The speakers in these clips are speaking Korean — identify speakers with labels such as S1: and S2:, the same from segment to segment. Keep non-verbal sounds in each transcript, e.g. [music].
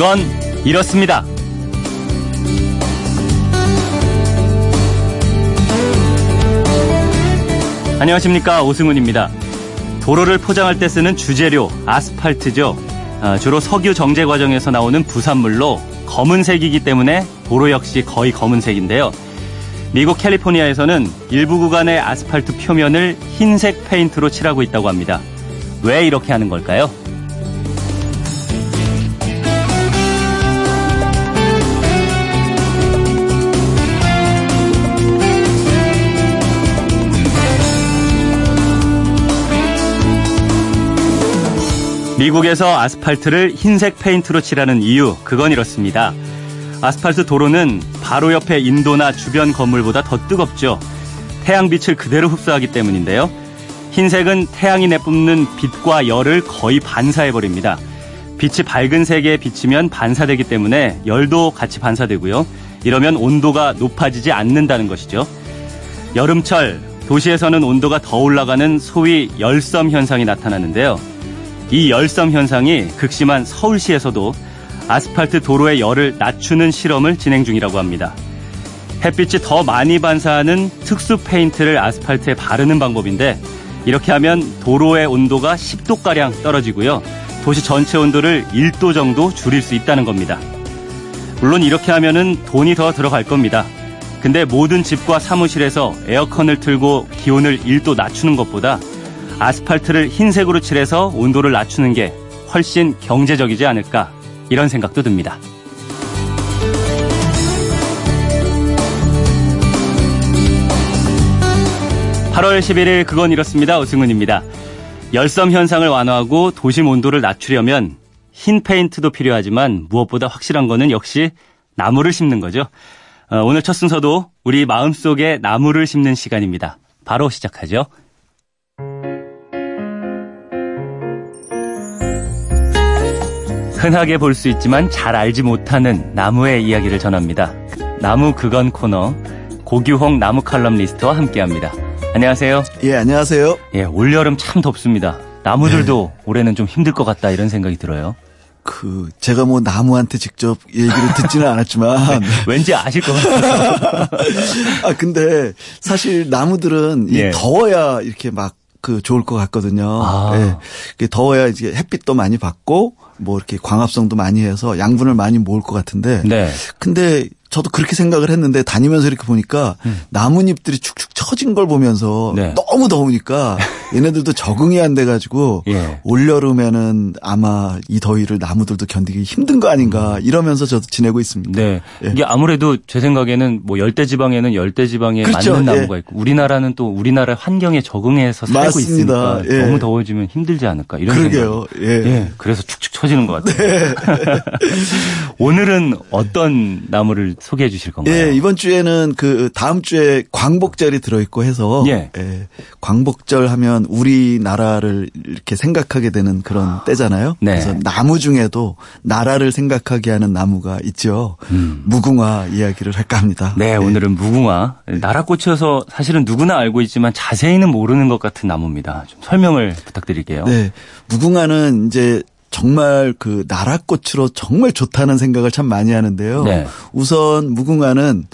S1: 그건 이렇습니다. 안녕하십니까 오승훈입니다. 도로를 포장할 때 쓰는 주재료 아스팔트죠. 아, 주로 석유 정제 과정에서 나오는 부산물로 검은색이기 때문에 도로 역시 거의 검은색인데요. 미국 캘리포니아에서는 일부 구간의 아스팔트 표면을 흰색 페인트로 칠하고 있다고 합니다. 왜 이렇게 하는 걸까요? 미국에서 아스팔트를 흰색 페인트로 칠하는 이유, 그건 이렇습니다. 아스팔트 도로는 바로 옆에 인도나 주변 건물보다 더 뜨겁죠. 태양빛을 그대로 흡수하기 때문인데요. 흰색은 태양이 내뿜는 빛과 열을 거의 반사해버립니다. 빛이 밝은 색에 비치면 반사되기 때문에 열도 같이 반사되고요. 이러면 온도가 높아지지 않는다는 것이죠. 여름철, 도시에서는 온도가 더 올라가는 소위 열섬 현상이 나타나는데요. 이 열섬 현상이 극심한 서울시에서도 아스팔트 도로의 열을 낮추는 실험을 진행 중이라고 합니다. 햇빛이 더 많이 반사하는 특수 페인트를 아스팔트에 바르는 방법인데 이렇게 하면 도로의 온도가 10도가량 떨어지고요. 도시 전체 온도를 1도 정도 줄일 수 있다는 겁니다. 물론 이렇게 하면은 돈이 더 들어갈 겁니다. 근데 모든 집과 사무실에서 에어컨을 틀고 기온을 1도 낮추는 것보다 아스팔트를 흰색으로 칠해서 온도를 낮추는 게 훨씬 경제적이지 않을까 이런 생각도 듭니다. 8월 11일 그건 이렇습니다. 오승훈입니다. 열섬 현상을 완화하고 도심 온도를 낮추려면 흰 페인트도 필요하지만 무엇보다 확실한 거는 역시 나무를 심는 거죠. 어, 오늘 첫 순서도 우리 마음속에 나무를 심는 시간입니다. 바로 시작하죠. 흔하게 볼 수 있지만 잘 알지 못하는 나무의 이야기를 전합니다. 나무 그건 코너 고규홍 나무 칼럼리스트와 함께합니다. 안녕하세요.
S2: 예, 안녕하세요.
S1: 예, 올여름 참 덥습니다. 나무들도 네. 올해는 좀 힘들 것 같다 이런 생각이 들어요.
S2: 그 제가 뭐 나무한테 직접 얘기를 듣지는 않았지만 [laughs]
S1: 네, 왠지 아실 것 같아요. [laughs]
S2: 아 근데 사실 나무들은 예. 더워야 이렇게 막 그 좋을 것 같거든요. 아. 예. 더워야 이제 햇빛도 많이 받고 뭐 이렇게 광합성도 많이 해서 양분을 많이 모을 것 같은데. 네. 근데 저도 그렇게 생각을 했는데 다니면서 이렇게 보니까 음. 나뭇잎들이 축축 처진 걸 보면서 네. 너무 더우니까 얘네들도 적응이 안 돼가지고 예. 올여름에는 아마 이 더위를 나무들도 견디기 힘든 거 아닌가 음. 이러면서 저도 지내고 있습니다.
S1: 네. 예. 이게 아무래도 제 생각에는 뭐 열대 지방에는 열대 지방에 그렇죠. 맞는 나무가 예. 있고 우리나라는 또 우리나라 환경에 적응해서 살고 맞습니다. 있으니까 예. 너무 더워지면 힘들지 않을까 이런
S2: 그러게요.
S1: 생각. 예. 예. 그래서 축축 처지는 것 같아요. 네. [laughs] 오늘은 어떤 나무를 소개해 주실 건가요?
S2: 예, 이번 주에는 그 다음 주에 광복절이 들어있고 해서 예. 예 광복절 하면 우리나라를 이렇게 생각하게 되는 그런 아, 때잖아요. 네. 그래서 나무 중에도 나라를 생각하게 하는 나무가 있죠. 음. 무궁화 이야기를 할까 합니다.
S1: 네, 예. 오늘은 무궁화. 나라꽃이어서 사실은 누구나 알고 있지만 자세히는 모르는 것 같은 나무입니다. 좀 설명을 부탁드릴게요.
S2: 네. 무궁화는 이제 정말 그 나라꽃으로 정말 좋다는 생각을 참 많이 하는데요. 네. 우선 무궁화는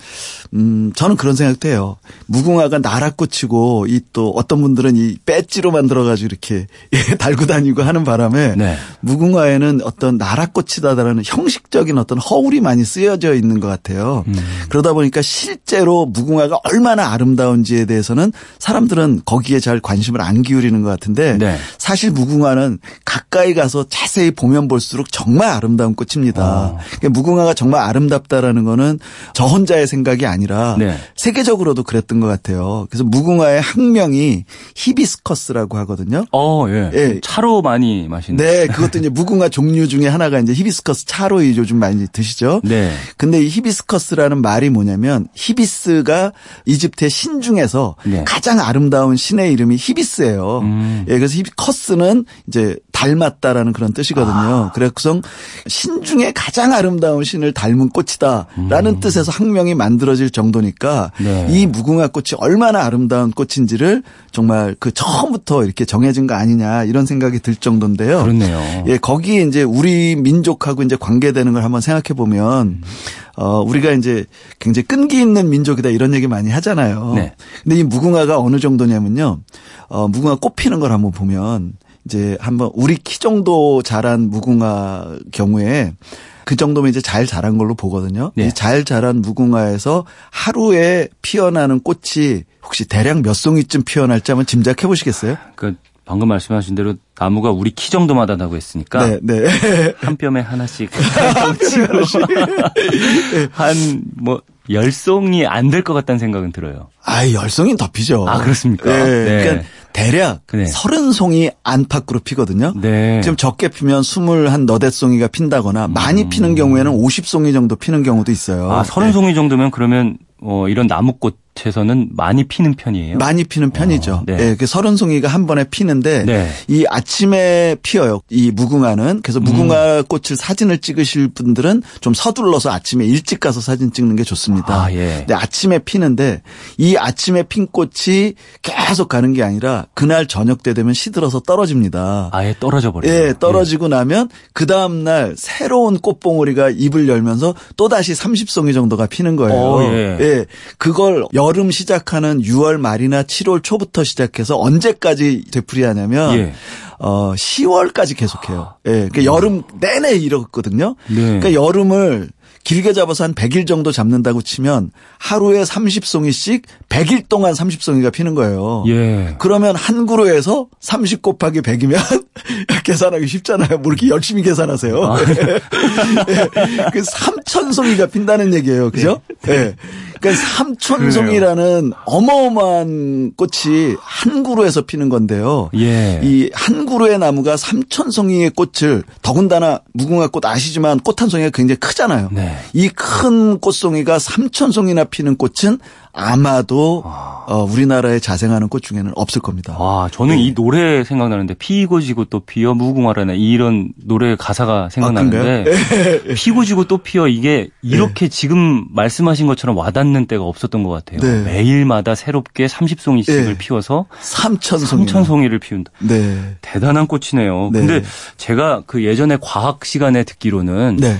S2: 음 저는 그런 생각도 해요. 무궁화가 나라꽃이고 이 또 어떤 분들은 이 배지로 만들어 가지고 이렇게 [laughs] 달고 다니고 하는 바람에 네. 무궁화에는 어떤 나라꽃이다라는 형식적인 어떤 허울이 많이 쓰여져 있는 것 같아요. 음. 그러다 보니까 실제로 무궁화가 얼마나 아름다운지에 대해서는 사람들은 거기에 잘 관심을 안 기울이는 것 같은데 네. 사실 무궁화는 가까이 가서 자세히 보면 볼수록 정말 아름다운 꽃입니다. 어. 그러니까 무궁화가 정말 아름답다라는 거는 저 혼자의 생각이 아니라 네. 세계적으로도 그랬던 것 같아요. 그래서 무궁화의 학명이 히비스커스라고 하거든요.
S1: 어, 예. 예. 차로 많이 마시는.
S2: 네, 그것도 이제 무궁화 종류 중에 하나가 이제 히비스커스 차로 요즘 많이 드시죠. 네. 근데 이 히비스커스라는 말이 뭐냐면 히비스가 이집트의 신 중에서 네. 가장 아름다운 신의 이름이 히비스예요. 음. 예, 그래서 히비커스는 이제 닮았다라는 그런 뜻이거든요. 아. 그래서 신 중에 가장 아름다운 신을 닮은 꽃이다라는 음. 뜻에서 학명이 만들어질 정도니까 네. 이 무궁화 꽃이 얼마나 아름다운 꽃인지를 정말 그 처음부터 이렇게 정해진 거 아니냐 이런 생각이 들 정도인데요.
S1: 그렇네요.
S2: 예, 거기에 이제 우리 민족하고 이제 관계되는 걸 한번 생각해 보면 음. 어, 우리가 이제 굉장히 끈기 있는 민족이다 이런 얘기 많이 하잖아요. 네. 근데 이 무궁화가 어느 정도냐면요. 어, 무궁화 꽃 피는 걸 한번 보면 이제 한번 우리 키 정도 자란 무궁화 경우에 그 정도면 이제 잘 자란 걸로 보거든요. 네. 잘 자란 무궁화에서 하루에 피어나는 꽃이 혹시 대략 몇 송이쯤 피어날지 한번 짐작해 보시겠어요?
S1: 그 방금 말씀하신 대로 나무가 우리 키 정도마다라고 했으니까 네, 네. [laughs] 한 뼘에 하나씩 한뭐 [laughs] 열송이 안 될 것 같다는 생각은 들어요.
S2: 아, 열송이는 더 피죠.
S1: 아, 그렇습니까?
S2: 네. 네. 그러니까 대략 네. 서른 송이 안팎으로 피거든요. 네. 지금 적게 피면 스물 한 너댓 송이가 핀다거나 많이 음. 피는 경우에는 오십 송이 정도 피는 경우도 있어요.
S1: 아, 서른 송이 정도면 그러면 어, 이런 나무꽃 에서는 많이 피는 편이에요.
S2: 많이 피는 편이죠. 어, 네. 네. 그 서른 송이가 한 번에 피는데 네. 이 아침에 피어요. 이 무궁화는 그래서 무궁화 음. 꽃을 사진을 찍으실 분들은 좀 서둘러서 아침에 일찍 가서 사진 찍는 게 좋습니다. 아, 예. 근데 아침에 피는데 이 아침에 핀 꽃이 계속 가는 게 아니라 그날 저녁 때 되면 시들어서 떨어집니다.
S1: 아예 떨어져 버려요.
S2: 예, 떨어지고 예. 나면 그 다음 날 새로운 꽃봉오리가 입을 열면서 또 다시 30송이 정도가 피는 거예요. 오, 예. 예. 그걸 여름 시작하는 6월 말이나 7월 초부터 시작해서 언제까지 되풀이하냐면 예. 어 10월까지 계속해요. 예. 그러니까 여름 내내 이렇거든요. 네. 그러니까 여름을 길게 잡아서 한 100일 정도 잡는다고 치면 하루에 30송이씩 100일 동안 30송이가 피는 거예요. 예. 그러면 한 그루에서 30 곱하기 100이면 [laughs] 계산하기 쉽잖아요. 뭐 이렇게 열심히 계산하세요. 아. [laughs] 예. 그 3천송이가 핀다는 얘기예요. 그죠? 예. 네. 그러니까 삼촌송이라는 어마어마한 꽃이 한 그루에서 피는 건데요. 예. 이한 그루의 나무가 삼천송이의 꽃을 더군다나 무궁화 꽃 아시지만 꽃 한 송이가 굉장히 크잖아요. 네. 이큰 꽃송이가 삼천송이나 피는 꽃은 아마도 아. 어, 우리나라에 자생하는 꽃 중에는 없을 겁니다.
S1: 아, 저는 네. 이 노래 생각나는데 피고 지고 또 피어 무궁화라는 이런 노래 가사가 생각나는데 아, 피고 [laughs] 지고 또 피어 이게 이렇게 네. 지금 말씀하신 것처럼 와닿는 때가 없었던 것 같아요. 네. 매일마다 새롭게 30송이씩을 피워서 3천송이 3천송이를 피운다. 네. 대단한 꽃이네요. 네. 근데 제가 그 예전에 과학 시간에 듣기로는 네.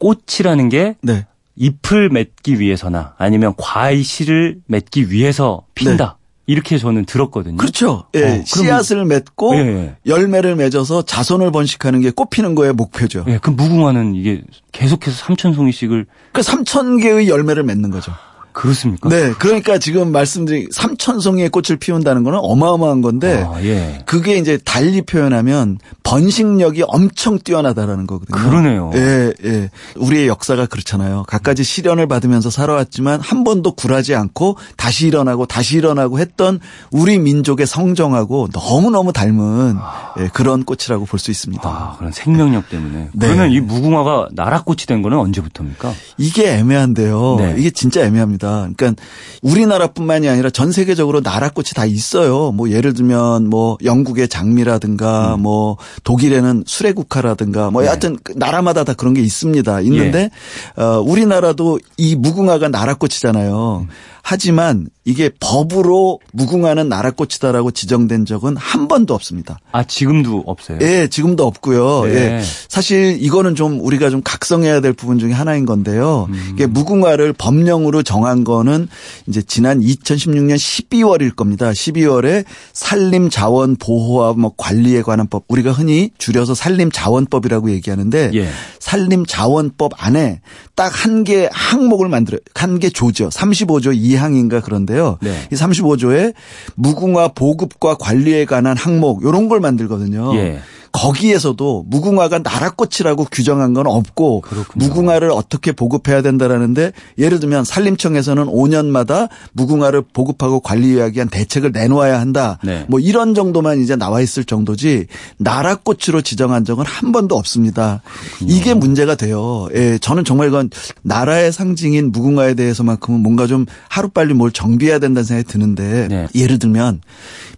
S1: 꽃이라는 게 네. 잎을 맺기 위해서나 아니면 과일씨를 맺기 위해서 핀다. 네. 이렇게 저는 들었거든요.
S2: 그렇죠. 예, 어, 씨앗을 맺고 예. 열매를 맺어서 자손을 번식하는 게 꽃피는 거의 목표죠.
S1: 예, 그 무궁화는 이게 계속해서 삼천 송이씩을
S2: 그 삼천 개의 열매를 맺는 거죠.
S1: 그렇습니까?
S2: 네. 그러니까 지금 말씀드린 삼천송이의 꽃을 피운다는 거는 어마어마한 건데 아, 예. 그게 이제 달리 표현하면 번식력이 엄청 뛰어나다라는 거거든요.
S1: 그러네요.
S2: 예, 예. 우리의 역사가 그렇잖아요. 갖가지 시련을 받으면서 살아왔지만 한 번도 굴하지 않고 다시 일어나고 다시 일어나고 했던 우리 민족의 성정하고 너무너무 닮은 아. 예, 그런 꽃이라고 볼 수 있습니다.
S1: 아, 그런 생명력 때문에. 네. 그러면 이 무궁화가 나라꽃이 된 거는 언제부터입니까?
S2: 이게 애매한데요. 네. 이게 진짜 애매합니다. 겁니다. 그러니까 우리나라뿐만이 아니라 전 세계적으로 나라꽃이 다 있어요. 뭐 예를 들면 뭐 영국의 장미라든가 음. 뭐 독일에는 수레국화라든가 뭐 네. 여하튼 네. 나라마다 다 그런 게 있습니다. 있는데 예. 어 우리나라도 이 무궁화가 나라꽃이잖아요. 음. 하지만 이게 법으로 무궁화는 나라꽃이다라고 지정된 적은 한 번도 없습니다.
S1: 아 지금도 없어요?
S2: 예, 지금도 없고요. 네. 예, 사실 이거는 좀 우리가 좀 각성해야 될 부분 중에 하나인 건데요. 음. 이게 무궁화를 법령으로 정한 거는 이제 지난 2016년 12월일 겁니다. 12월에 산림자원 보호와 뭐 관리에 관한 법 우리가 흔히 줄여서 산림자원법이라고 얘기하는데 예. 산림자원법 안에 딱 한 개 항목을 만들어 한개 조죠. 35조 2항인가 그런데 있는데요. 네. 이 35조에 무궁화 보급과 관리에 관한 항목 이런 걸 만들거든요. 예. 거기에서도 무궁화가 나라꽃이라고 규정한 건 없고 그렇군요. 무궁화를 어떻게 보급해야 된다라는데 예를 들면 산림청에서는 5년마다 무궁화를 보급하고 관리하기 위한 대책을 내놓아야 한다. 네. 뭐 이런 정도만 이제 나와 있을 정도지 나라꽃으로 지정한 적은 한 번도 없습니다. 그렇군요. 이게 문제가 돼요. 예, 저는 정말 이건 나라의 상징인 무궁화에 대해서만큼은 뭔가 좀 하루빨리 뭘 정비해야 된다는 생각이 드는데 네. 예를 들면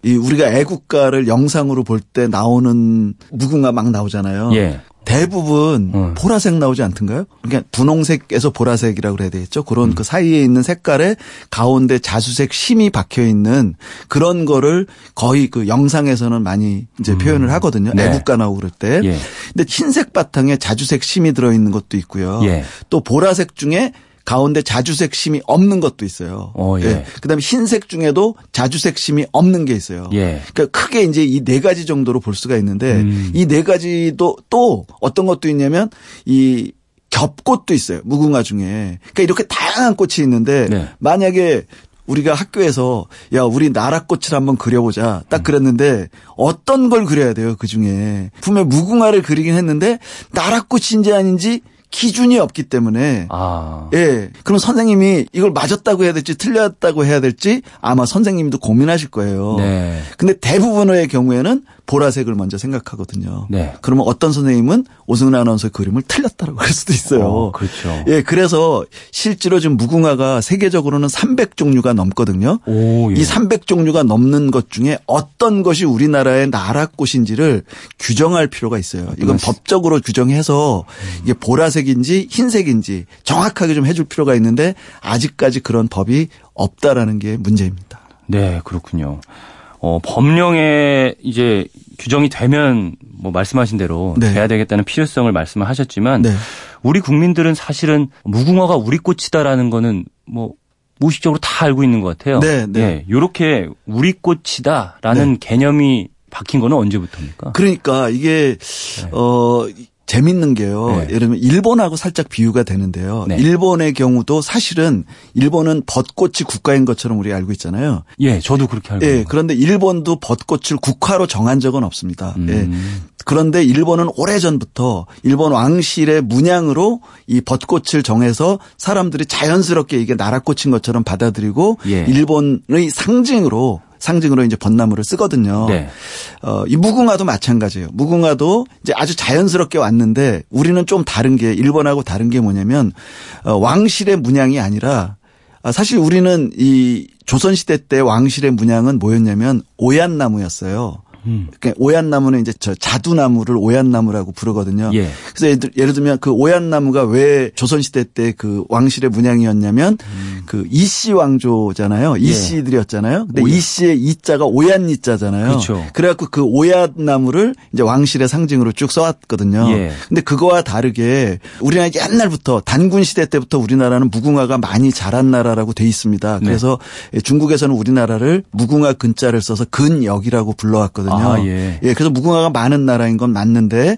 S2: 이 우리가 애국가를 영상으로 볼 때 나오는 무궁화 막 나오잖아요.
S1: 예.
S2: 대부분 음. 보라색 나오지 않던가요? 그러니까 분홍색에서 보라색이라고 그래야 되겠죠. 그런 음. 그 사이에 있는 색깔에 가운데 자수색 심이 박혀 있는 그런 거를 거의 그 영상에서는 많이 이제 음. 표현을 하거든요. 네. 애국가 나오고 그럴 때. 예. 근데 흰색 바탕에 자주색 심이 들어 있는 것도 있고요. 예. 또 보라색 중에 가운데 자주색 심이 없는 것도 있어요. 어, 예. 예. 그다음에 흰색 중에도 자주색 심이 없는 게 있어요. 예. 그러니까 크게 이제 이 네 가지 정도로 볼 수가 있는데 음. 이네 가지도 또 어떤 것도 있냐면 이 겹꽃도 있어요. 무궁화 중에. 그러니까 이렇게 다양한 꽃이 있는데 네. 만약에 우리가 학교에서 야 우리 나라 꽃을 한번 그려보자 딱 음. 그랬는데 어떤 걸 그려야 돼요 그 중에 분명 무궁화를 그리긴 했는데 나라 꽃인지 아닌지 기준이 없기 때문에 아. 예. 그럼 선생님이 이걸 맞았다고 해야 될지 틀렸다고 해야 될지 아마 선생님도 고민하실 거예요. 네. 근데 대부분의 경우에는 보라색을 먼저 생각하거든요. 네. 그러면 어떤 선생님은 오승훈 아나운서의 그림을 틀렸다고 할 수도 있어요. 어,
S1: 그렇죠.
S2: 예, 그래서 실제로 지금 무궁화가 세계적으로는 300 종류가 넘거든요. 오, 예. 이 300 종류가 넘는 것 중에 어떤 것이 우리나라의 나라꽃인지를 규정할 필요가 있어요. 이건 법적으로 규정해서 이게 보라색인지 흰색인지 정확하게 좀 해줄 필요가 있는데 아직까지 그런 법이 없다라는 게 문제입니다.
S1: 네, 그렇군요. 어, 법령에 이제 규정이 되면 뭐 말씀하신 대로 네. 돼야 되겠다는 필요성을 말씀을 하셨지만 네. 우리 국민들은 사실은 무궁화가 우리 꽃이다라는 거는 뭐 무의식적으로 다 알고 있는 것 같아요. 네, 네. 예, 요렇게 우리 꽃이다라는 네. 개념이 박힌 거는 언제부터입니까?
S2: 그러니까 이게 네. 어 재밌는 게요. 네. 예를 들면 일본하고 살짝 비유가 되는데요. 네. 일본의 경우도 사실은 일본은 벚꽃이 국가인 것처럼 우리 알고 있잖아요.
S1: 예, 저도 그렇게 알고
S2: 예, 그런데 일본도 벚꽃을 국화로 정한 적은 없습니다. 음. 예. 그런데 일본은 오래전부터 일본 왕실의 문양으로 이 벚꽃을 정해서 사람들이 자연스럽게 이게 나라꽃인 것처럼 받아들이고 예. 일본의 상징으로 상징으로 이제 벚나무를 쓰거든요. 네. 어, 이 무궁화도 마찬가지예요. 무궁화도 이제 아주 자연스럽게 왔는데 우리는 좀 다른 게 일본하고 다른 게 뭐냐면 어, 왕실의 문양이 아니라 아, 사실 우리는 이 조선시대 때 왕실의 문양은 뭐였냐면 오얏나무였어요. 음. 그러니까 오얏나무는 이제 저 자두나무를 오얏나무라고 부르거든요. 예. 그래서 예를 들면 그 오얏나무가 왜 조선시대 때 그 왕실의 문양이었냐면 음. 그 이씨 왕조잖아요. 예. 이씨들이었잖아요. 근데 이씨의 이자가 오얏 이자잖아요. 그렇죠. 그래갖고 그 오얏나무를 이제 왕실의 상징으로 쭉 써왔거든요. 예. 근데 그거와 다르게 우리나라 옛날부터 단군 시대 때부터 우리나라는 무궁화가 많이 자란 나라라고 돼 있습니다. 네. 그래서 네. 중국에서는 우리나라를 무궁화 근자를 써서 근역이라고 불러왔거든요. 있거든요. 아, 예. 예. 그래서 무궁화가 많은 나라인 건 맞는데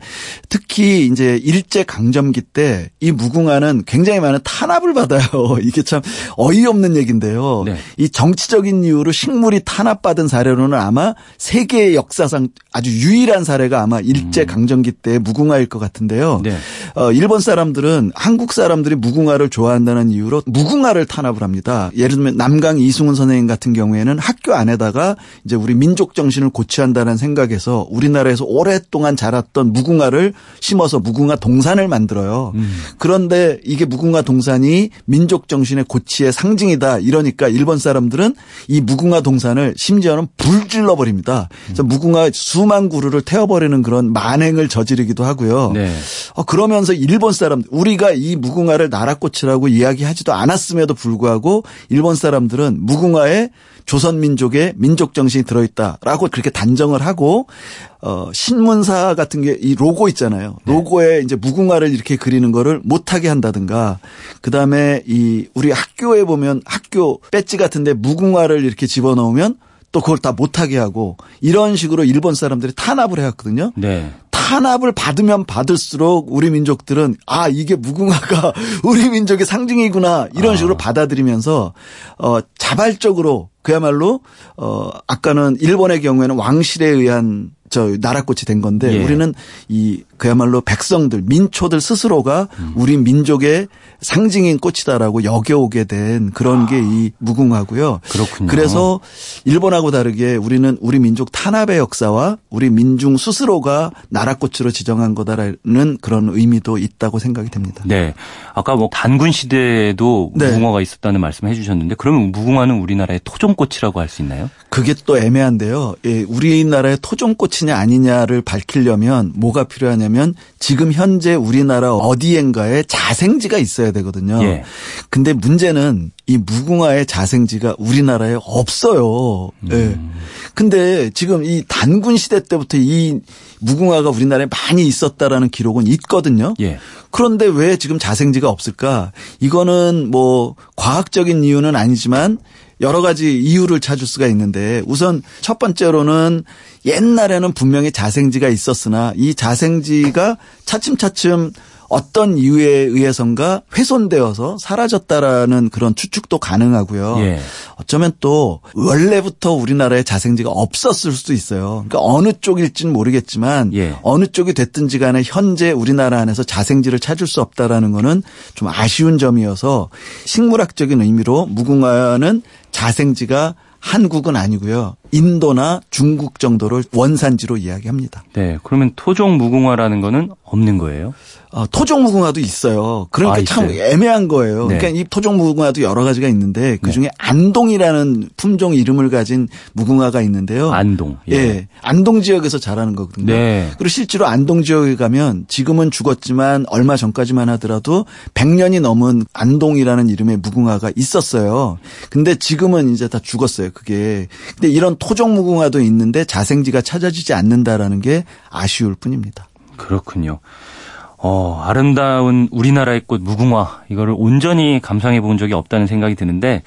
S2: 특히 이제 일제 강점기 때 이 무궁화는 굉장히 많은 탄압을 받아요. [laughs] 이게 참 어이없는 얘기인데요. 네. 이 정치적인 이유로 식물이 탄압받은 사례로는 아마 세계 역사상 아주 유일한 사례가 아마 일제 음. 강점기 때 무궁화일 것 같은데요. 네. 어, 일본 사람들은 한국 사람들이 무궁화를 좋아한다는 이유로 무궁화를 탄압을 합니다. 예를 들면 남강 이승훈 선생님 같은 경우에는 학교 안에다가 이제 우리 민족 정신을 고취한다는 된다는 생각에서 우리나라에서 오랫동안 자랐던 무궁화를 심어서 무궁화 동산을 만들어요. 음. 그런데 이게 무궁화 동산이 민족 정신의 고치의 상징이다 이러니까 일본 사람들은 이 무궁화 동산을 심지어는 불질러 버립니다. 그래서 음. 무궁화 수만 그루를 태워버리는 그런 만행을 저지르기도 하고요. 네. 어, 그러면서 일본 사람 우리가 이 무궁화를 나라꽃이라고 이야기하지도 않았음에도 불구하고 일본 사람들은 무궁화에 조선 민족의 민족 정신이 들어있다라고 그렇게 단정을 하고 어 신문사 같은 게 이 로고 있잖아요. 네. 로고에 이제 무궁화를 이렇게 그리는 거를 못하게 한다든가 그 다음에 이 우리 학교에 보면 학교 배지 같은데 무궁화를 이렇게 집어넣으면 또 그걸 다 못하게 하고 이런 식으로 일본 사람들이 탄압을 해왔거든요. 네. 탄압을 받으면 받을수록 우리 민족들은 아 이게 무궁화가 [laughs] 우리 민족의 상징이구나 이런 아. 식으로 받아들이면서 어 자발적으로 그야말로 어 아까는 일본의 경우에는 왕실에 의한 저 나라꽃이 된 건데 예. 우리는 이 그야말로 백성들 민초들 스스로가 음. 우리 민족의 상징인 꽃이다라고 여겨오게 된 그런 아. 게이 무궁화고요.
S1: 그렇군요.
S2: 그래서 일본하고 다르게 우리는 우리 민족 탄압의 역사와 우리 민중 스스로가 나라꽃으로 지정한 거다라는 그런 의미도 있다고 생각이 됩니다.
S1: 네. 아까 뭐 단군 시대에도 네. 무궁화가 있었다는 말씀을 해주셨는데 그러면 무궁화는 우리나라의 토종꽃이라고 할 수 있나요?
S2: 그게 또 애매한데요. 예, 우리나라의 토종꽃이 것이냐 아니냐를 밝히려면 뭐가 필요하냐면 지금 현재 우리나라 어디엔가에 자생지가 있어야 되거든요. 예. 근데 문제는 이 무궁화의 자생지가 우리나라에 없어요. 음. 예. 근데 지금 이 단군 시대 때부터 이 무궁화가 우리나라에 많이 있었다라는 기록은 있거든요. 예. 그런데 왜 지금 자생지가 없을까? 이거는 뭐 과학적인 이유는 아니지만 여러 가지 이유를 찾을 수가 있는데 우선 첫 번째로는 옛날에는 분명히 자생지가 있었으나 이 자생지가 차츰차츰 어떤 이유에 의해선가 훼손되어서 사라졌다라는 그런 추측도 가능하고요. 예. 어쩌면 또 원래부터 우리나라에 자생지가 없었을 수도 있어요. 그러니까 어느 쪽일지는 모르겠지만 예. 어느 쪽이 됐든지 간에 현재 우리나라 안에서 자생지를 찾을 수 없다라는 거는 좀 아쉬운 점이어서 식물학적인 의미로 무궁화는 자생지가 한국은 아니고요. 인도나 중국 정도를 원산지로 이야기합니다.
S1: 네. 그러면 토종 무궁화라는 거는 없는 거예요?
S2: 어, 토종 무궁화도 있어요. 그러니까 아, 참 애매한 거예요. 네. 그러니까 이 토종 무궁화도 여러 가지가 있는데 그 중에 네. 안동이라는 품종 이름을 가진 무궁화가 있는데요.
S1: 안동.
S2: 예. 예. 안동 지역에서 자라는 거거든요. 네. 그리고 실제로 안동 지역에 가면 지금은 죽었지만 얼마 전까지만 하더라도 100년이 넘은 안동이라는 이름의 무궁화가 있었어요. 근데 지금은 이제 다 죽었어요. 그게. 근데 이런 토종 무궁화도 있는데 자생지가 찾아지지 않는다라는 게 아쉬울 뿐입니다.
S1: 그렇군요. 어, 아름다운 우리나라의 꽃 무궁화 이거를 온전히 감상해 본 적이 없다는 생각이 드는데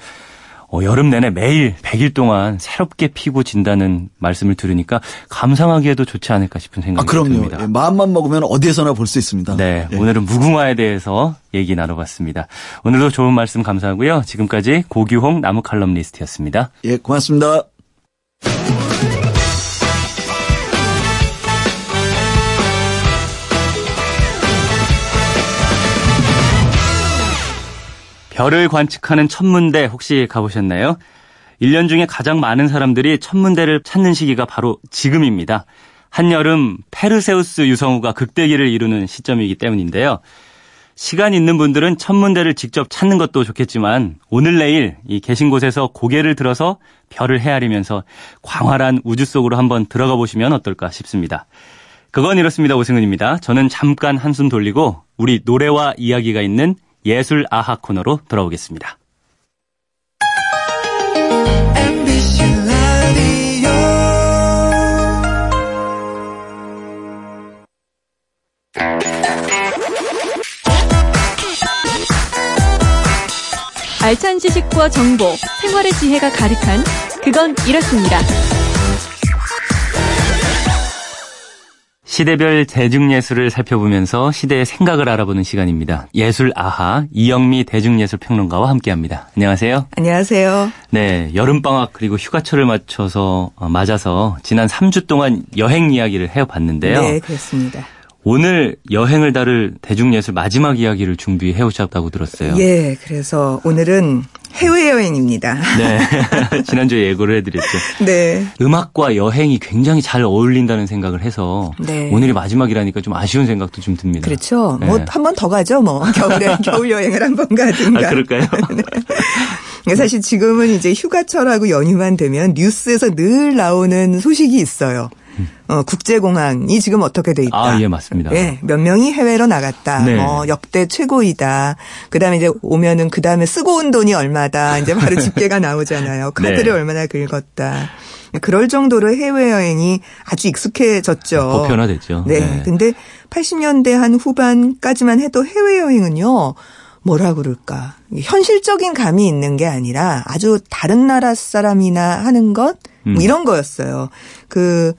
S1: 어, 여름 내내 매일 100일 동안 새롭게 피고 진다는 말씀을 들으니까 감상하기에도 좋지 않을까 싶은 생각이 아, 듭니다.
S2: 예, 마음만 먹으면 어디에서나 볼 수 있습니다.
S1: 네, 예. 오늘은 무궁화에 대해서 얘기 나눠봤습니다. 오늘도 좋은 말씀 감사하고요. 지금까지 고규홍 나무 칼럼니스트였습니다.
S2: 예, 고맙습니다.
S1: 별을 관측하는 천문대 혹시 가보셨나요? 1년 중에 가장 많은 사람들이 천문대를 찾는 시기가 바로 지금입니다. 한여름 페르세우스 유성우가 극대기를 이루는 시점이기 때문인데요. 시간 있는 분들은 천문대를 직접 찾는 것도 좋겠지만 오늘 내일 이 계신 곳에서 고개를 들어서 별을 헤아리면서 광활한 우주 속으로 한번 들어가 보시면 어떨까 싶습니다. 그건 이렇습니다. 오승은입니다. 저는 잠깐 한숨 돌리고 우리 노래와 이야기가 있는 예술 아하 코너로 돌아오겠습니다.
S3: 알찬 지식과 정보, 생활의 지혜가 가득한 그건 이렇습니다.
S1: 시대별 대중예술을 살펴보면서 시대의 생각을 알아보는 시간입니다. 예술 아하 이영미 대중예술 평론가와 함께합니다. 안녕하세요.
S4: 안녕하세요.
S1: 네, 여름 방학 그리고 휴가철을 맞춰서 어, 맞아서 지난 3주 동안 여행 이야기를 해봤는데요.
S4: 네, 그렇습니다.
S1: 오늘 여행을 다룰 대중예술 마지막 이야기를 준비해 오셨다고 들었어요.
S4: 예, 그래서 오늘은 해외여행입니다.
S1: 네. [laughs] 지난주에 예고를 해드렸죠.
S4: 네.
S1: 음악과 여행이 굉장히 잘 어울린다는 생각을 해서 네. 오늘이 마지막이라니까 좀 아쉬운 생각도 좀 듭니다.
S4: 그렇죠. 네. 뭐한 번 더 가죠, 뭐. 겨울에 [laughs] 겨울 여행을 한 번 가든가.
S1: 아, 그럴까요? [laughs]
S4: 네. 사실 지금은 이제 휴가철하고 연휴만 되면 뉴스에서 늘 나오는 소식이 있어요. 어, 국제공항이 지금 어떻게 돼 있다.
S1: 아, 예, 맞습니다.
S4: 예, 몇 명이 해외로 나갔다. 네. 어, 역대 최고이다. 그 다음에 이제 오면은 그 다음에 쓰고 온 돈이 얼마다. 이제 바로 [laughs] 집계가 나오잖아요. 카드를 네. 얼마나 긁었다. 그럴 정도로 해외 여행이 아주 익숙해졌죠.
S1: 보편화됐죠.
S4: 네. 네. 근데 80년대 한 후반까지만 해도 해외 여행은요. 뭐라 그럴까. 현실적인 감이 있는 게 아니라 아주 다른 나라 사람이나 하는 것? 뭐 음. 이런 거였어요. 그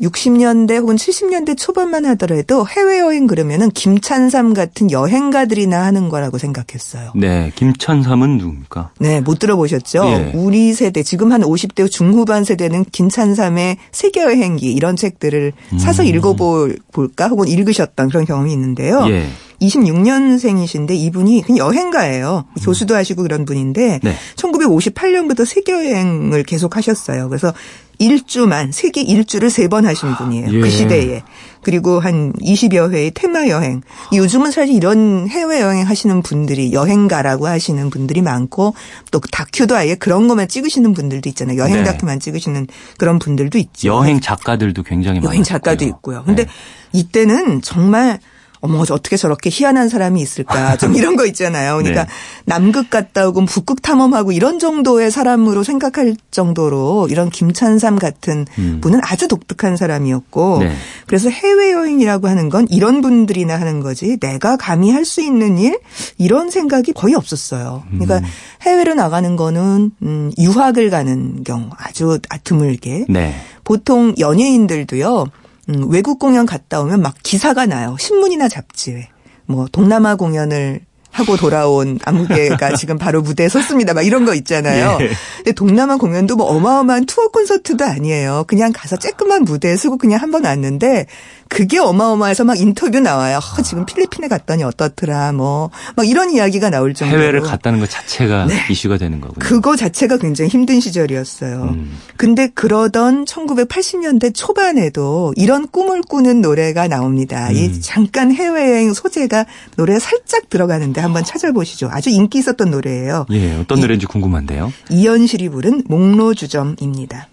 S4: 60년대 혹은 70년대 초반만 하더라도 해외여행 그러면은 김찬삼 같은 여행가들이나 하는 거라고 생각했어요.
S1: 네. 김찬삼은 누굽니까?
S4: 네. 못 들어보셨죠? 예. 우리 세대, 지금 한 50대 중후반 세대는 김찬삼의 세계여행기 이런 책들을 음. 사서 읽어볼까 혹은 읽으셨던 그런 경험이 있는데요. 예. 26년생이신데 이분이 그냥 여행가예요. 음. 교수도 하시고 그런 분인데 네. 1958년부터 세계 여행을 계속 하셨어요. 그래서 일주만 세계 일주를 세 번 하신 분이에요. 그 예. 그 시대에. 그리고 한 20여 회의 테마 여행. 요즘은 사실 이런 해외 여행 하시는 분들이 여행가라고 하시는 분들이 많고 또 다큐도 아예 그런 것만 찍으시는 분들도 있잖아요. 여행 네. 다큐만 찍으시는 그런 분들도 있죠.
S1: 여행 작가들도 굉장히 많아요.
S4: 여행 작가도 있고요. 근데 네. 이때는 정말 어머 어떻게 저렇게 희한한 사람이 있을까 [laughs] 좀 이런 거 있잖아요. 그러니까 네. 남극 갔다 오고 북극 탐험하고 이런 정도의 사람으로 생각할 정도로 이런 김찬삼 같은 음. 분은 아주 독특한 사람이었고 네. 그래서 해외 여행이라고 하는 건 이런 분들이나 하는 거지 내가 감히 할 수 있는 일 이런 생각이 거의 없었어요. 그러니까 음. 해외로 나가는 거는 음, 유학을 가는 경우 아주 드물게 네. 보통 연예인들도요. 음, 외국 공연 갔다 오면 막 기사가 나요. 신문이나 잡지에. 뭐 동남아 공연을 하고 돌아온 안무개가 [laughs] 지금 바로 무대에 섰습니다. 막 이런 거 있잖아요. 예. 근데 동남아 공연도 뭐 어마어마한 투어 콘서트도 아니에요. 그냥 가서 쬐끄만 무대에 서고 그냥 한 번 왔는데 그게 어마어마해서 막 인터뷰 나와요. 어, 지금 필리핀에 갔더니 어떻더라, 뭐, 막 이런 이야기가 나올 정도로.
S1: 해외를 갔다는 것 자체가 네. 이슈가 되는 거군요.
S4: 그거 자체가 굉장히 힘든 시절이었어요. 음. 근데 그러던 1980년대 초반에도 이런 꿈을 꾸는 노래가 나옵니다. 음. 이 잠깐 해외여행 소재가 노래에 살짝 들어가는데 한번 찾아보시죠. 아주 인기 있었던 노래예요.
S1: 예, 어떤 노래인지 궁금한데요.
S4: 이현실이 부른 목로주점입니다.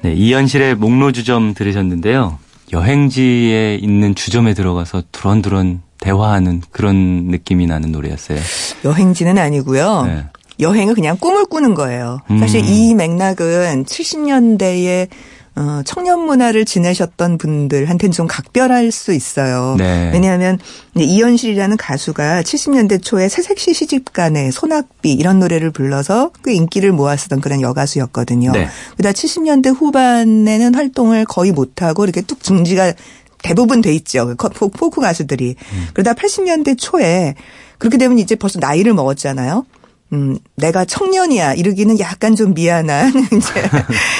S1: 네, 이현실의 목로주점 들으셨는데요. 여행지에 있는 주점에 들어가서 두런두런 대화하는 그런 느낌이 나는 노래였어요.
S4: 여행지는 아니고요. 네. 여행을 그냥 꿈을 꾸는 거예요. 사실 음. 이 맥락은 70년대에 어, 청년 문화를 지내셨던 분들한테는 좀 각별할 수 있어요. 네. 왜냐하면 이현실이라는 가수가 70년대 초에 새색시 시집간에 소낙비 이런 노래를 불러서 꽤 인기를 모았었던 그런 여가수였거든요. 네. 그러다 70년대 후반에는 활동을 거의 못하고 이렇게 뚝 중지가 대부분 돼 있죠. 포크 가수들이. 음. 그러다 80년대 초에 그렇게 되면 이제 벌써 나이를 먹었잖아요. 음, 내가 청년이야 이러기는 약간 좀 미안한 [laughs] 이제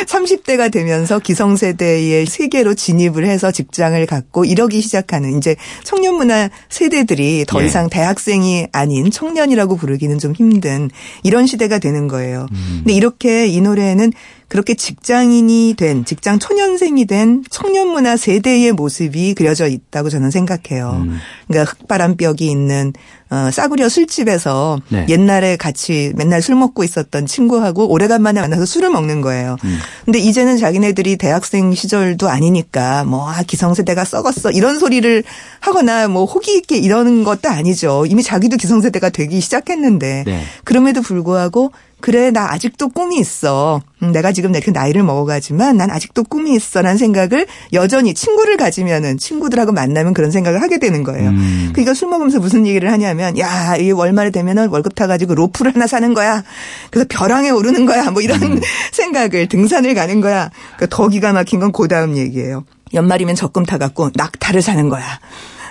S4: 30대가 되면서 기성세대의 세계로 진입을 해서 직장을 갖고 이러기 시작하는 이제 청년 문화 세대들이 더 예. 이상 예. 대학생이 아닌 청년이라고 부르기는 좀 힘든 이런 시대가 되는 거예요. 음. 근데 이렇게 이 노래에는 그렇게 직장인이 된 직장 초년생이 된 청년 문화 세대의 모습이 그려져 있다고 저는 생각해요. 음. 그러니까 흑바람벽이 있는 어, 싸구려 술집에서 네. 옛날에 같이 맨날 술 먹고 있었던 친구하고 오래간만에 만나서 술을 먹는 거예요. 음. 근데 이제는 자기네들이 대학생 시절도 아니니까 뭐 아, 기성세대가 썩었어 이런 소리를 하거나 뭐 호기 있게 이러는 것도 아니죠. 이미 자기도 기성세대가 되기 시작했는데 네. 그럼에도 불구하고 그래 나 아직도 꿈이 있어. 음, 내가 지금 이렇게 나이를 먹어가지만 난 아직도 꿈이 있어라는 생각을 여전히 친구를 가지면은 친구들하고 만나면 그런 생각을 하게 되는 거예요. 음. 그러니까 술 먹으면서 무슨 얘기를 하냐면 야, 이 월말에 되면은 월급 타가지고 로프를 하나 사는 거야. 그래서 벼랑에 오르는 거야. 뭐 이런 음. [laughs] 생각을 등산을 가는 거야. 그러니까 더 기가 막힌 건 그 다음 얘기예요. 연말이면 적금 타갖고 낙타를 사는 거야.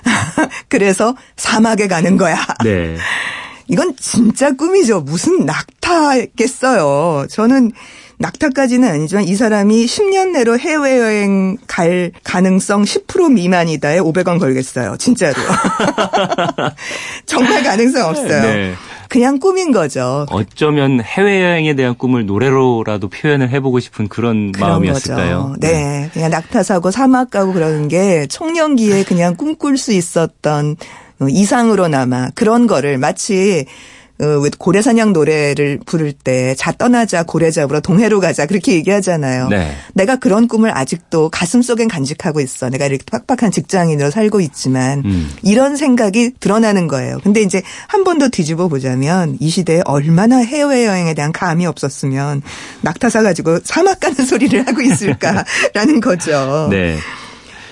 S4: [laughs] 그래서 사막에 가는 거야. 네. 이건 진짜 꿈이죠. 무슨 낙타겠어요. 저는 낙타까지는 아니지만 이 사람이 10년 내로 해외여행 갈 가능성 10% 미만이다에 500원 걸겠어요. 진짜로. [laughs] 정말 가능성 없어요. 네. 그냥 꿈인 거죠.
S1: 어쩌면 해외여행에 대한 꿈을 노래로라도 표현을 해보고 싶은 그런, 그런 마음이었을까요?
S4: 네. 네. 그냥 낙타 사고 사막 가고 그러는 게 청년기에 그냥 꿈꿀 수 있었던 어, 이상으로나마 그런 거를 마치 어, 고래 사냥 노래를 부를 때 자 떠나자 고래 잡으러 동해로 가자 그렇게 얘기하잖아요. 네. 내가 그런 꿈을 아직도 가슴 속엔 간직하고 있어. 내가 이렇게 빡빡한 직장인으로 살고 있지만 음. 이런 생각이 드러나는 거예요. 근데 이제 한 번 더 뒤집어 보자면 이 시대에 얼마나 해외 여행에 대한 감이 없었으면 낙타 사가지고 사막 가는 [laughs] 소리를 하고 있을까라는 거죠. 네.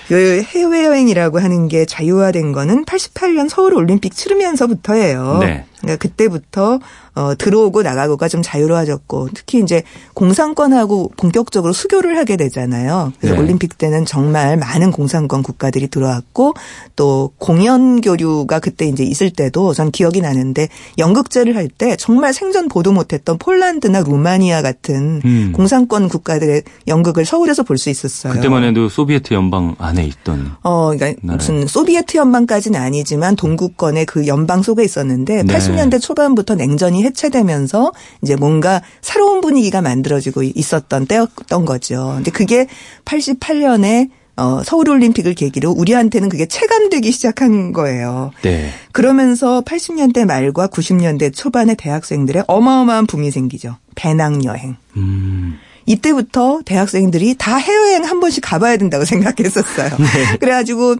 S4: 그 해외여행이라고 하는 게 자유화된 거는 88년 서울 올림픽 치르면서부터예요. 네. 그러니까 그때부터 어, 들어오고 나가고가 좀 자유로워졌고 특히 이제 공산권하고 본격적으로 수교를 하게 되잖아요. 그래서 네. 올림픽 때는 정말 많은 공산권 국가들이 들어왔고 또 공연 교류가 그때 이제 있을 때도 전 기억이 나는데 연극제를 할 때 정말 생전 보도 못했던 폴란드나 루마니아 같은 음. 공산권 국가들의 연극을 서울에서 볼 수 있었어요.
S1: 그때만 해도 소비에트 연방 안에 있던.
S4: 어, 그러니까 나라에. 무슨 소비에트 연방까지는 아니지만 동구권의 그 연방 속에 있었는데 네. 80년대 초반부터 냉전이 해체되면서 이제 뭔가 새로운 분위기가 만들어지고 있었던 때였던 거죠. 근데 그게 88년에 어, 서울올림픽을 계기로 우리한테는 그게 체감되기 시작한 거예요. 네. 그러면서 80년대 말과 90년대 초반의 대학생들의 어마어마한 붐이 생기죠. 배낭여행. 음. 이때부터 대학생들이 다 해외여행 한 번씩 가봐야 된다고 [laughs] 생각했었어요. 네. 그래가지고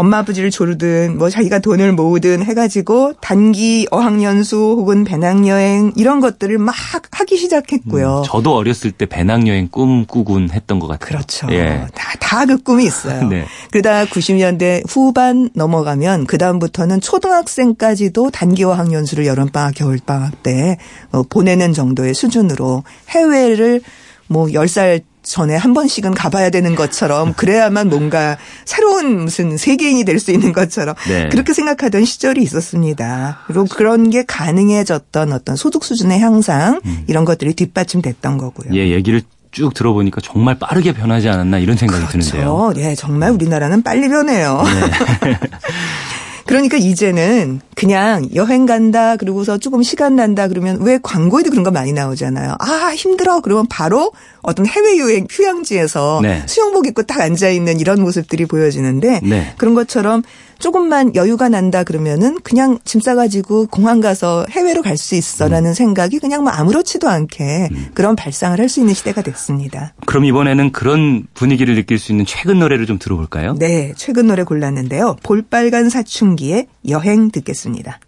S4: 엄마 아버지를 조르든 뭐 자기가 돈을 모으든 해가지고 단기 어학연수 혹은 배낭여행 이런 것들을 막 하기 시작했고요.
S1: 음, 저도 어렸을 때 배낭여행 꿈꾸곤 했던 것 같아요.
S4: 그렇죠. 예. 다그 꿈이 있어요. [laughs] 네. 그러다 90년대 후반 넘어가면 그 다음부터는 초등학생까지도 단기 어학연수를 여름방학 겨울방학 때 어, 보내는 정도의 수준으로 해외를 뭐 10살 전에 한 번씩은 가봐야 되는 것처럼 그래야만 뭔가 새로운 무슨 세계인이 될 수 있는 것처럼 네. 그렇게 생각하던 시절이 있었습니다. 그리고 그런 게 가능해졌던 어떤 소득 수준의 향상 음. 이런 것들이 뒷받침됐던 거고요.
S1: 예, 얘기를 쭉 들어보니까 정말 빠르게 변하지 않았나 이런 생각이
S4: 그렇죠.
S1: 드는데요.
S4: 네, 정말 우리나라는 빨리 변해요. 네. [laughs] 그러니까 이제는 그냥 여행 간다 그러고서 조금 시간 난다 그러면 왜 광고에도 그런 거 많이 나오잖아요. 아 힘들어 그러면 바로 어떤 해외 여행 휴양지에서 네. 수영복 입고 딱 앉아 있는 이런 모습들이 보여지는데 네. 그런 것처럼 조금만 여유가 난다 그러면은 그냥 짐 싸가지고 공항 가서 해외로 갈 수 있어라는 음. 생각이 그냥 뭐 아무렇지도 않게 음. 그런 발상을 할 수 있는 시대가 됐습니다.
S1: 그럼 이번에는 그런 분위기를 느낄 수 있는 최근 노래를 좀 들어볼까요?
S4: 네, 최근 노래 골랐는데요. 볼빨간 사춘기의 여행 듣겠습니다.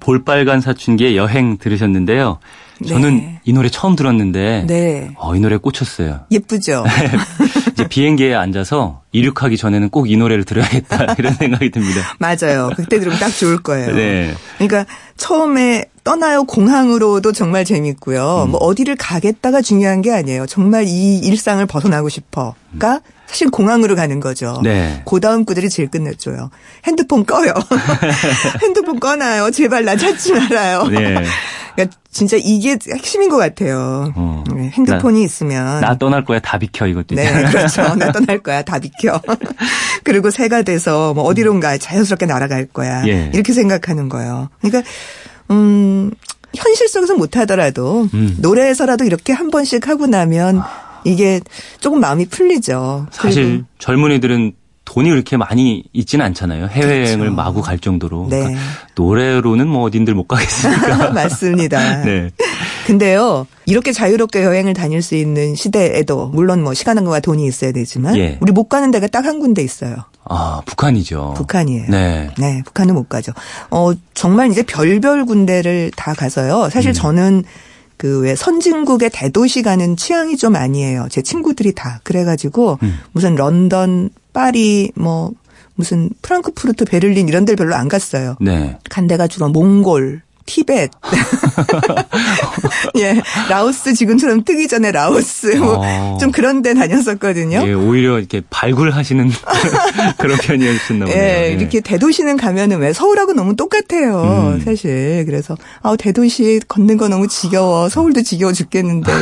S1: 볼빨간 사춘기의 여행 들으셨는데요. 저는 네. 이 노래 처음 들었는데 네. 어, 이 노래 꽂혔어요.
S4: 예쁘죠. [laughs]
S1: 이제 비행기에 앉아서 이륙하기 전에는 꼭 이 노래를 들어야겠다 [laughs] 이런 생각이 듭니다.
S4: 맞아요. 그때 들으면 딱 좋을 거예요. 네. 그러니까 처음에 떠나요 공항으로도 정말 재밌고요. 음. 뭐 어디를 가겠다가 중요한 게 아니에요. 정말 이 일상을 벗어나고 싶어가 사실 공항으로 가는 거죠. 네. 그 다음 구들이 제일 끝냈죠요. 핸드폰 꺼요. [laughs] 핸드폰 꺼놔요. 제발 나 찾지 말아요. 네. 그러니까 진짜 이게 핵심인 것 같아요. 어. 네, 핸드폰이 나, 있으면
S1: 나 떠날 거야 다 비켜 이것도.
S4: 네, 그렇죠. [laughs] 나 떠날 거야 다 비켜. [laughs] 그리고 새가 돼서 뭐 어디론가 자연스럽게 날아갈 거야. 예. 이렇게 생각하는 거예요. 그러니까 음. 현실 속에서 못하더라도 음. 노래에서라도 이렇게 한 번씩 하고 나면 이게 조금 마음이 풀리죠.
S1: 사실 젊은이들은 돈이 그렇게 많이 있지는 않잖아요. 해외여행을 그렇죠. 마구 갈 정도로. 네. 그러니까 노래로는 뭐 어딘들 못 가겠습니까? [laughs]
S4: 맞습니다. [laughs] 네. 근데요, 이렇게 자유롭게 여행을 다닐 수 있는 시대에도 물론 뭐 시간과 돈이 있어야 되지만 예. 우리 못 가는 데가 딱 한 군데 있어요.
S1: 아, 북한이죠.
S4: 북한이에요. 네. 네, 북한은 못 가죠. 어, 정말 이제 별별 군데를 다 가서요. 사실 음. 저는 그왜 선진국의 대도시 가는 취향이 좀 아니에요. 제 친구들이 다 그래가지고 음. 무슨 런던, 파리, 뭐 무슨 프랑크푸르트, 베를린 이런 데를 별로 안 갔어요. 네. 간 데가 주로 몽골, 티벳. [laughs] 예. 라오스 지금처럼 뜨기 전에 라오스 뭐좀 어. 그런 데 다녔었거든요.
S1: 예, 오히려 이렇게 발굴하시는 [laughs] 그런 편이었나 보네요. 예,
S4: 예, 이렇게 대도시는 가면은 왜 서울하고 너무 똑같아요. 음. 사실. 그래서 아, 대도시 걷는 거 너무 지겨워. 서울도 지겨워 죽겠는데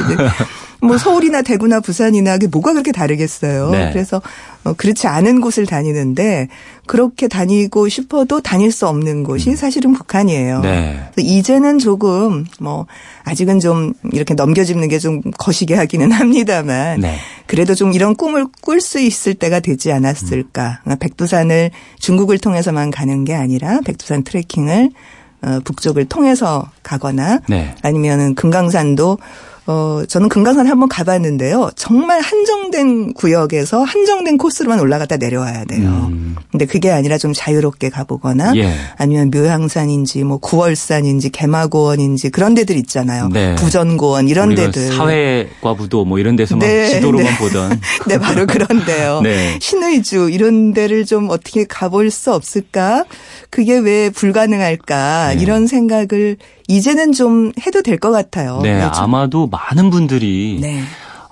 S4: 뭐 서울이나 대구나 부산이나 그게 뭐가 그렇게 다르겠어요. 네. 그래서 어, 그렇지 않은 곳을 다니는데 그렇게 다니고 싶어도 다닐 수 없는 곳이 음. 사실은 북한이에요. 네. 이제는 조금 뭐 아직은 좀 이렇게 넘겨짚는 게 좀 거시게 하기는 합니다만 네. 그래도 좀 이런 꿈을 꿀 수 있을 때가 되지 않았을까. 음. 백두산을 중국을 통해서만 가는 게 아니라 백두산 트레킹을 어, 북쪽을 통해서 가거나 네. 아니면은 금강산도 어, 저는 금강산 한번 가봤는데요. 정말 한정된 구역에서 한정된 코스로만 올라갔다 내려와야 돼요. 음. 근데 그게 아니라 좀 자유롭게 가보거나 예. 아니면 묘향산인지 뭐 구월산인지 개마고원인지 그런 데들 있잖아요. 네. 부전고원 이런 데들.
S1: 사회과부도 뭐 이런 데서만 네. 지도로만 네. 보던. [laughs]
S4: 네, 바로 그런데요. [laughs] 네. 신의주 이런 데를 좀 어떻게 가볼 수 없을까? 그게 왜 불가능할까? 네. 이런 생각을 이제는 좀 해도 될 것 같아요.
S1: 네, 아마도 많은 분들이 네.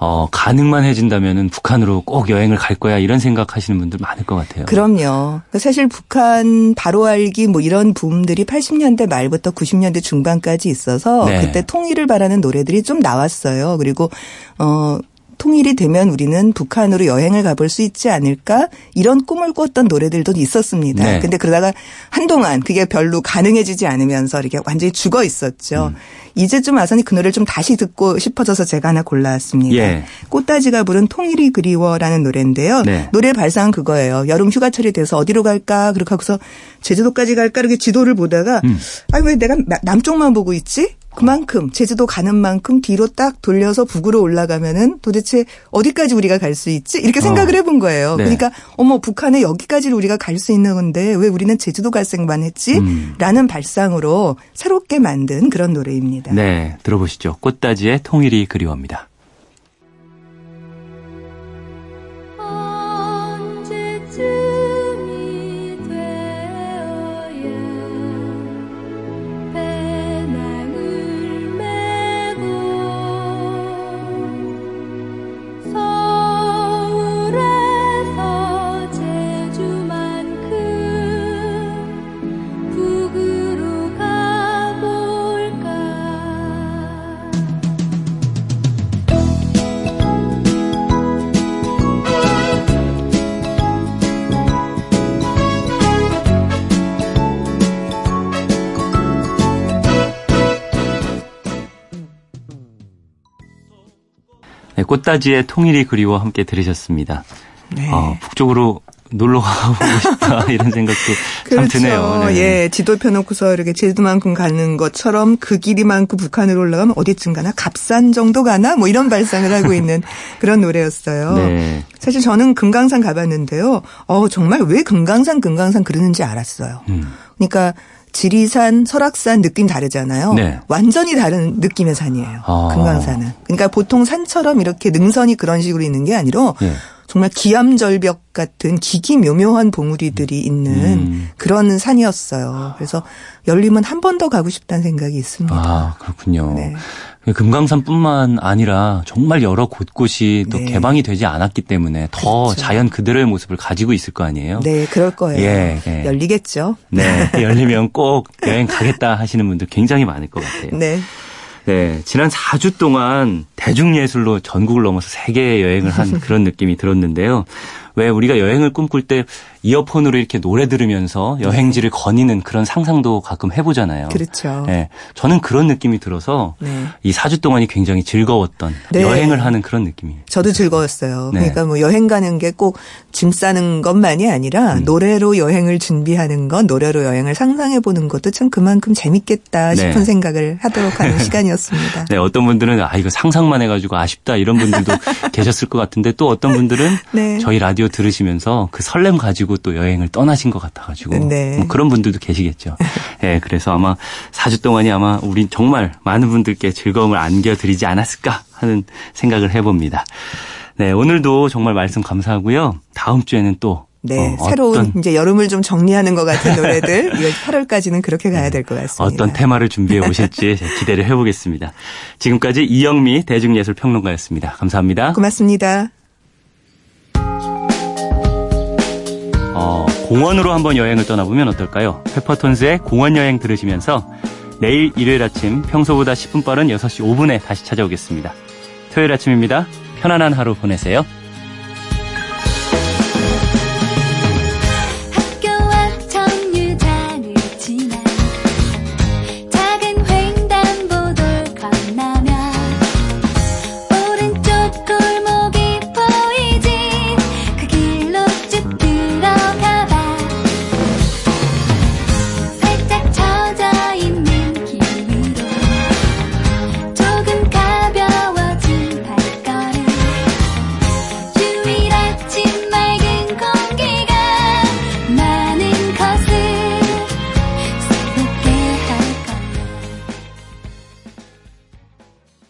S1: 어, 가능만 해진다면은 북한으로 꼭 여행을 갈 거야 이런 생각하시는 분들 많을 것 같아요.
S4: 그럼요. 그러니까 사실 북한 바로 알기 뭐 이런 붐들이 80년대 말부터 90년대 중반까지 있어서 네. 그때 통일을 바라는 노래들이 좀 나왔어요. 그리고 어 통일이 되면 우리는 북한으로 여행을 가볼 수 있지 않을까 이런 꿈을 꿨던 노래들도 있었습니다. 네. 근데 그러다가 한동안 그게 별로 가능해지지 않으면서 이렇게 완전히 죽어 있었죠. 음. 이제좀 와서는 그 노래를 좀 다시 듣고 싶어져서 제가 하나 골라왔습니다. 예. 꽃다지가 부른 통일이 그리워라는 노래인데요. 네. 노래 발상은 그거예요. 여름 휴가철이 돼서 어디로 갈까 그렇게 하고서 제주도까지 갈까 이렇게 지도를 보다가 음. 아왜 내가 남쪽만 보고 있지? 그만큼 제주도 가는 만큼 뒤로 딱 돌려서 북으로 올라가면은 도대체 어디까지 우리가 갈 수 있지? 이렇게 생각을 어. 해본 거예요. 네. 그러니까 어머 북한에 여기까지를 우리가 갈 수 있는 건데 왜 우리는 제주도 갈 생만 했지? 음. 라는 발상으로 새롭게 만든 그런 노래입니다.
S1: 네, 들어보시죠. 꽃다지의 통일이 그리워입니다. 꽃다지의 통일이 그리워 함께 들으셨습니다. 네. 어, 북쪽으로 놀러 가보고 싶다 [laughs] 이런 생각도 그렇죠. 참 드네요.
S4: 네. 예, 지도 펴놓고서 이렇게 제주만큼 가는 것처럼 그 길이만큼 북한으로 올라가면 어디쯤 가나 갑산 정도 가나 뭐 이런 발상을 하고 있는 [laughs] 그런 노래였어요. 네. 사실 저는 금강산 가봤는데요. 어 정말 왜 금강산 금강산 그러는지 알았어요. 음. 그러니까 지리산, 설악산 느낌 다르잖아요. 네. 완전히 다른 느낌의 산이에요. 아. 금강산은. 그러니까 보통 산처럼 이렇게 능선이 그런 식으로 있는 게 아니라 네. 정말 기암절벽 같은 기기묘묘한 봉우리들이 있는 음. 그런 산이었어요. 그래서 열리면 한번 더 가고 싶다는 생각이 있습니다.
S1: 아, 그렇군요. 네. 금강산뿐만 아니라 정말 여러 곳곳이 또 네. 개방이 되지 않았기 때문에 더 그렇죠. 자연 그대로의 모습을 가지고 있을 거 아니에요?
S4: 네, 그럴 거예요. 예, 예. 열리겠죠.
S1: 네, [laughs] 열리면 꼭 여행 가겠다 하시는 분들 굉장히 많을 것 같아요. 네. 네, 지난 4주 동안 대중예술로 전국을 넘어서 세계 여행을 한 [laughs] 그런 느낌이 들었는데요. 왜 우리가 여행을 꿈꿀 때 이어폰으로 이렇게 노래 들으면서 여행지를 네. 거니는 그런 상상도 가끔 해보잖아요.
S4: 그렇죠.
S1: 네, 저는 그런 느낌이 들어서 네. 이 4주 동안이 굉장히 즐거웠던 네. 여행을 하는 그런 느낌이에요.
S4: 저도 즐거웠어요. 네. 그러니까 뭐 여행 가는 게 꼭 짐 싸는 것만이 아니라 음. 노래로 여행을 준비하는 것, 노래로 여행을 상상해 보는 것도 참 그만큼 재밌겠다 네. 싶은 생각을 하도록 하는 [laughs] 시간이었습니다.
S1: 네, 어떤 분들은 아 이거 상상만 해가지고 아쉽다 이런 분들도 [laughs] 계셨을 것 같은데 또 어떤 분들은 저희 라디오 들으시면서 그 설렘 가지고 또 여행을 떠나신 것 같아가지고 네. 뭐 그런 분들도 계시겠죠. [laughs] 예, 네, 그래서 아마 4주 동안이 아마 우리 정말 많은 분들께 즐거움을 안겨드리지 않았을까 하는 생각을 해봅니다. 네, 오늘도 정말 말씀 감사하고요. 다음 주에는 또
S4: 네, 어, 새로운 이제 여름을 좀 정리하는 것 같은 [laughs] 노래들 8월까지는 그렇게 가야 될 것 같습니다.
S1: 어떤 테마를 준비해 오실지 기대를 해보겠습니다. 지금까지 이영미 대중예술평론가였습니다. 감사합니다.
S4: 고맙습니다.
S1: 어, 공원으로 한번 여행을 떠나보면 어떨까요? 페퍼톤스의 공원 여행 들으시면서 내일 일요일 아침 평소보다 10분 빠른 6시 5분에 다시 찾아오겠습니다. 토요일 아침입니다. 편안한 하루 보내세요.